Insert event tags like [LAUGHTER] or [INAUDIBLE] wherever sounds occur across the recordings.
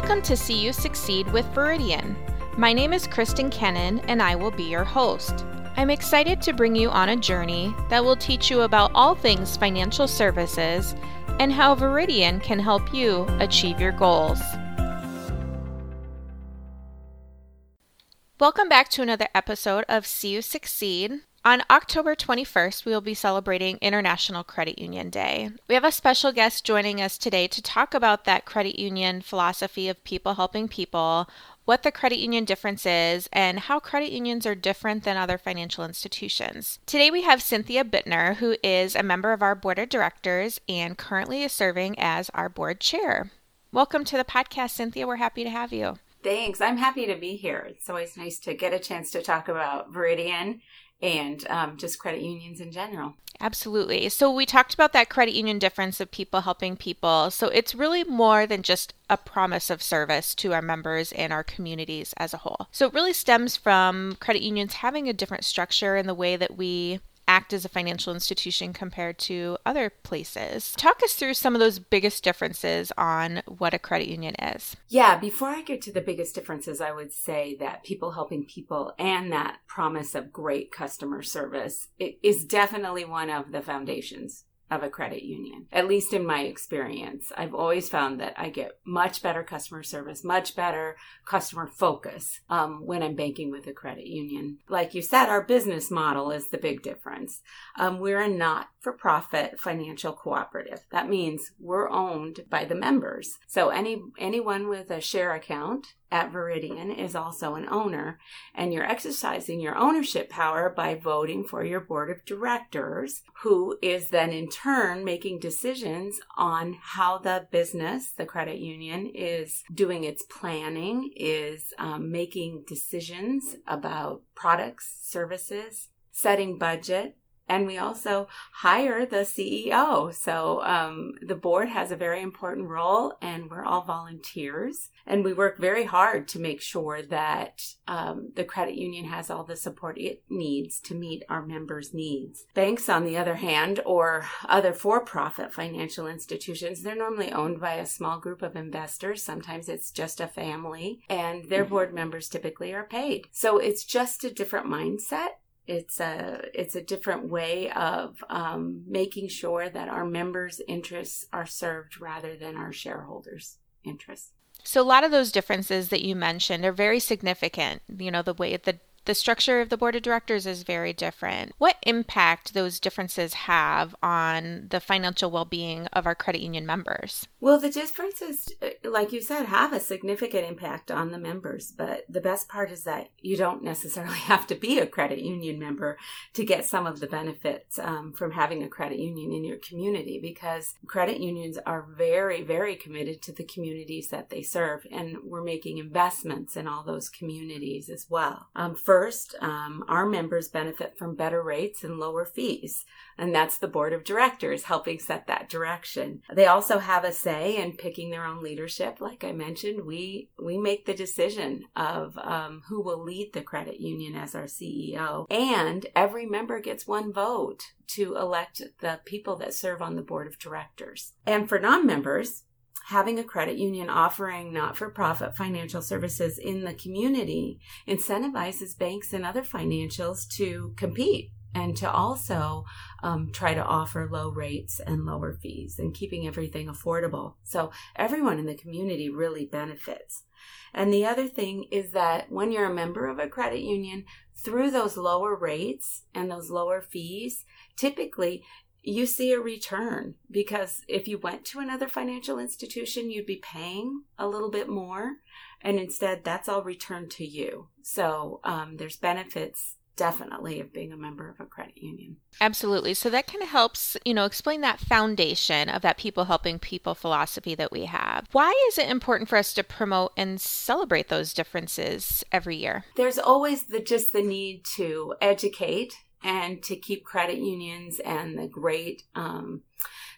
Welcome to See You Succeed with Veridian. My name is Kristen Kennan, and I will be your host. I'm excited to bring you on a journey that will teach you about all things financial services and how Veridian can help you achieve your goals. Welcome back to another episode of See You Succeed. On October 21st, we will be celebrating International Credit Union Day. We have a special guest joining us today to talk about that credit union philosophy of people helping people, what the credit union difference is, and how credit unions are different than other financial institutions. Today we have Cynthia Bittner, who is a member of our board of directors and currently is serving as our board chair. Welcome to the podcast, Cynthia. We're happy to have you. Thanks. I'm happy to be here. It's always nice to get a chance to talk about Veridian and um, just credit unions in general. Absolutely. So, we talked about that credit union difference of people helping people. So, it's really more than just a promise of service to our members and our communities as a whole. So, it really stems from credit unions having a different structure in the way that we act as a financial institution compared to other places. Talk us through some of those biggest differences on what a credit union is. Yeah, before I get to the biggest differences, I would say that people helping people and that promise of great customer service is definitely one of the foundations of a credit union. At least in my experience, I've always found that I get much better customer service, much better customer focus um, when I'm banking with a credit union. Like you said, our business model is the big difference. Um, we're a not for profit financial cooperative. That means we're owned by the members. So any anyone with a share account at Veridian is also an owner, and you're exercising your ownership power by voting for your board of directors, who is then in turn making decisions on how the business, the credit union, is doing its planning, is um, making decisions about products, services, setting budget, and we also hire the CEO. So um, the board has a very important role, and we're all volunteers. And we work very hard to make sure that um, the credit union has all the support it needs to meet our members' needs. Banks, on the other hand, or other for profit financial institutions, they're normally owned by a small group of investors. Sometimes it's just a family, and their mm-hmm. board members typically are paid. So it's just a different mindset it's a it's a different way of um, making sure that our members' interests are served rather than our shareholders' interests. So a lot of those differences that you mentioned are very significant. You know, the way the the structure of the board of directors is very different. What impact those differences have on the financial well-being of our credit union members? Well, the differences uh, like you said have a significant impact on the members, but the best part is that you don't necessarily [LAUGHS] have to be a credit union member to get some of the benefits um, from having a credit union in your community because credit unions are very very committed to the communities that they serve and we're making investments in all those communities as well. Um, First, um, our members benefit from better rates and lower fees, and that's the board of directors helping set that direction. They also have a say in picking their own leadership. Like I mentioned, we we make the decision of um, who will lead the credit union as our CEO, and every member gets one vote to elect the people that serve on the board of directors. And for non-members, having a credit union offering not for profit financial services in the community incentivizes banks and other financials to compete and to also um, try to offer low rates and lower fees and keeping everything affordable. So everyone in the community really benefits. And the other thing is that when you're a member of a credit union, through those lower rates and those lower fees, typically you see a return because if you went to another financial institution, you'd be paying a little bit more, and instead, that's all returned to you. So um, there's benefits definitely of being a member of a credit union. Absolutely. So that kind of helps, you know, explain that foundation of that people helping people philosophy that we have. Why is it important for us to promote and celebrate those differences every year? There's always the just the need to educate and to keep credit unions and the great um,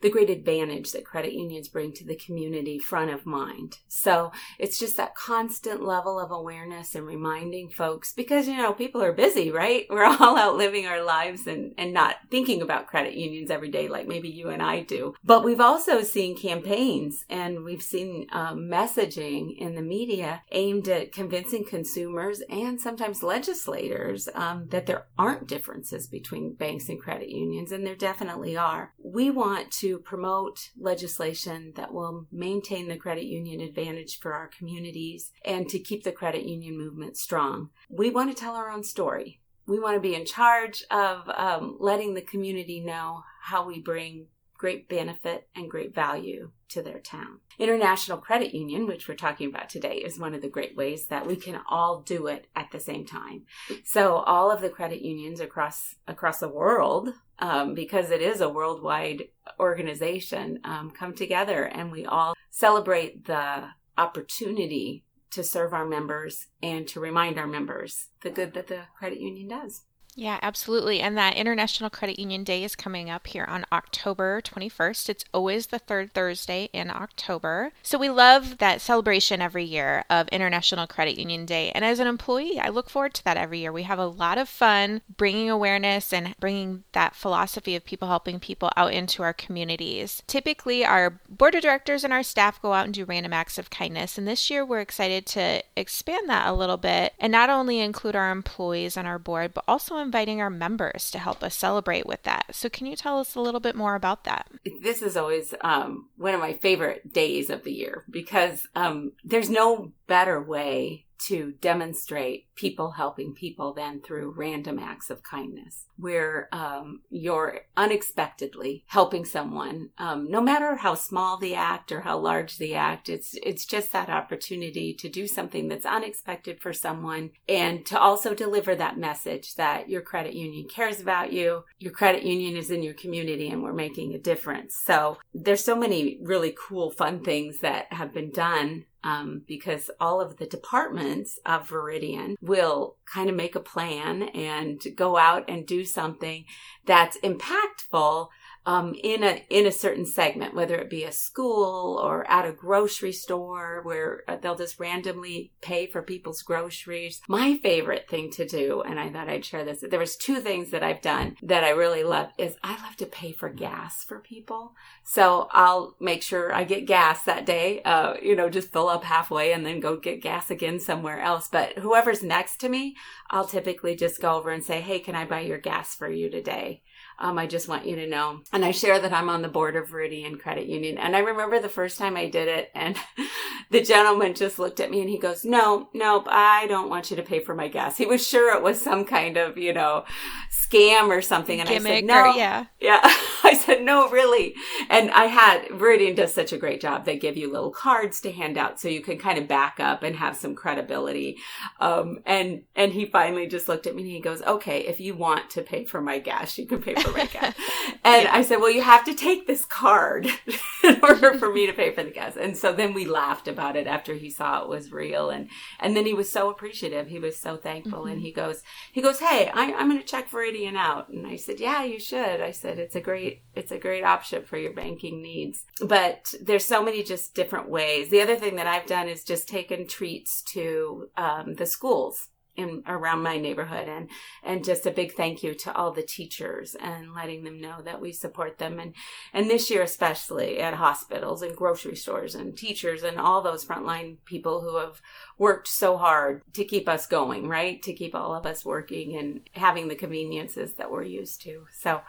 the great advantage that credit unions bring to the community front of mind. So it's just that constant level of awareness and reminding folks because, you know, people are busy, right? [LAUGHS] We're all out living our lives and, and not thinking about credit unions every day like maybe you and I do. But we've also seen campaigns and we've seen um, messaging in the media aimed at convincing consumers and sometimes legislators um, that there aren't differences between banks and credit unions, and there definitely are. We want to promote legislation that will maintain the credit union advantage for our communities and to keep the credit union movement strong. We want to tell our own story. We want to be in charge of um, letting the community know how we bring great benefit and great value to their town. International Credit Union, which we're talking about today, is one of the great ways that we can all do it at the same time. So all of the credit unions across across the world, um, because it is a worldwide organization, um, come together and we all celebrate the opportunity to serve our members and to remind our members the good that the credit union does. Yeah, absolutely. And that International Credit Union Day is coming up here on October 21st. It's always the third Thursday in October. So we love that celebration every year of International Credit Union Day. And as an employee, I look forward to that every year. We have a lot of fun bringing awareness and bringing that philosophy of people helping people out into our communities. Typically, our board of directors and our staff go out and do random acts of kindness. And this year, we're excited to expand that a little bit and not only include our employees on our board, but also inviting our members to help us celebrate with that. So, can you tell us a little bit more about that? This is always um, one of my favorite days of the year because um, there's no better way to demonstrate people helping people than through random acts of kindness, where um, you're unexpectedly helping someone, um, no matter how small the act or how large the act. It's it's just that opportunity to do something that's unexpected for someone, and to also deliver that message that your credit union cares about you, your credit union is in your community, and we're making a difference. So there's so many really cool, fun things that have been done um, because all of the departments of Veridian will kind of make a plan and go out and do something that's impactful um, in a in a certain segment, whether it be a school or at a grocery store where uh, they'll just randomly pay for people's groceries. My favorite thing to do, and I thought I'd share this. There was two things that I've done that I really love. Is I love to pay for gas for people, so I'll make sure I get gas that day. Uh, you know, just fill up halfway and then go get gas again somewhere else. But whoever's next to me, I'll typically just go over and say, "Hey, can I buy your gas for you today?" Um, I just want you to know. And I share that I'm on the board of Veridian Credit Union. And I remember the first time I did it, and [LAUGHS] the gentleman just looked at me and he goes, No, nope, I don't want you to pay for my gas. He was sure it was some kind of, you know, scam or something. And Gimmick I said, No. Or, yeah. Yeah. [LAUGHS] I said, No, really. And I had, Veridian does such a great job. They give you little cards to hand out so you can kind of back up and have some credibility. Um, and, and he finally just looked at me and he goes, Okay, if you want to pay for my gas, you can pay for gas. [LAUGHS] And yeah. I said, well, you have to take this card [LAUGHS] in order for me to pay for the gas. And so then we laughed about it after he saw it was real. And, and then he was so appreciative. He was so thankful. Mm-hmm. And he goes, he goes, Hey, I, I'm going to check Veridian out. And I said, yeah, you should. I said, it's a great, it's a great option for your banking needs. But there's so many just different ways. The other thing that I've done is just taken treats to um, the schools in around my neighborhood and and just a big thank you to all the teachers and letting them know that we support them and and this year especially at hospitals and grocery stores and teachers and all those frontline people who have worked so hard to keep us going right to keep all of us working and having the conveniences that we're used to so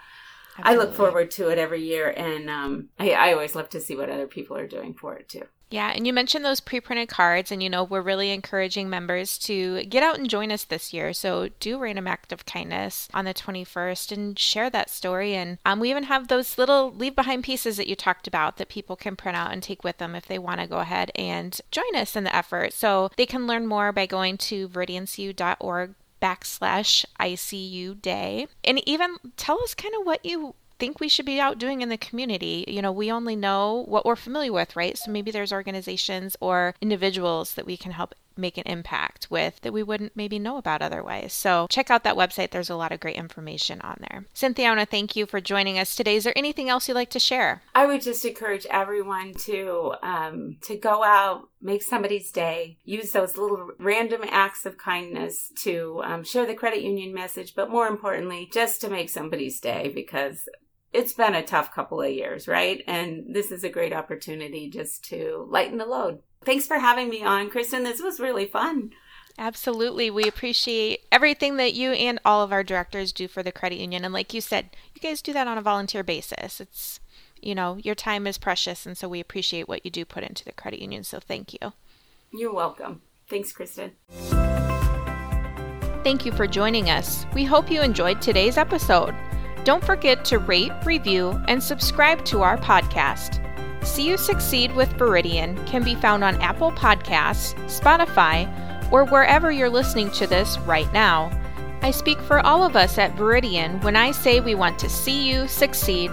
Absolutely. I look forward to it every year, and um, I, I always love to see what other people are doing for it too. Yeah, and you mentioned those pre printed cards, and you know, we're really encouraging members to get out and join us this year. So do Random Act of Kindness on the 21st and share that story. And um, we even have those little leave behind pieces that you talked about that people can print out and take with them if they want to go ahead and join us in the effort. So they can learn more by going to veridiancu.org backslash ICU day. And even tell us kind of what you think we should be out doing in the community. You know, we only know what we're familiar with, right? So maybe there's organizations or individuals that we can help make an impact with that we wouldn't maybe know about otherwise. So check out that website. There's a lot of great information on there. Cynthia, I want to thank you for joining us today. Is there anything else you'd like to share? I would just encourage everyone to um, to go out, make somebody's day, use those little random acts of kindness to um, share the credit union message, but more importantly, just to make somebody's day because it's been a tough couple of years, right? And this is a great opportunity just to lighten the load. Thanks for having me on, Kristen. This was really fun. Absolutely. We appreciate everything that you and all of our directors do for the credit union. And like you said, you guys do that on a volunteer basis. It's, you know, your time is precious. And so we appreciate what you do put into the credit union. So thank you. You're welcome. Thanks, Kristen. Thank you for joining us. We hope you enjoyed today's episode. Don't forget to rate, review, and subscribe to our podcast. See You Succeed with Veridian can be found on Apple Podcasts, Spotify, or wherever you're listening to this right now. I speak for all of us at Veridian when I say we want to see you succeed.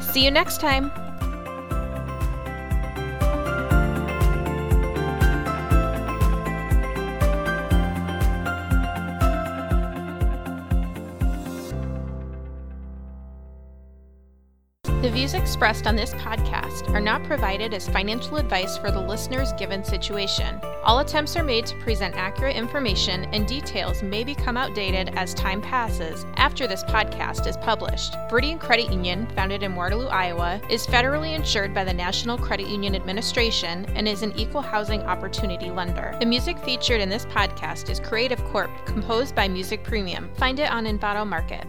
See you next time. The views expressed on this podcast are not provided as financial advice for the listener's given situation. All attempts are made to present accurate information, and details may become outdated as time passes after this podcast is published. Veridian Credit Union, founded in Waterloo, Iowa, is federally insured by the National Credit Union Administration and is an equal housing opportunity lender. The music featured in this podcast is Creative Corp, composed by Music Premium. Find it on Envato Market.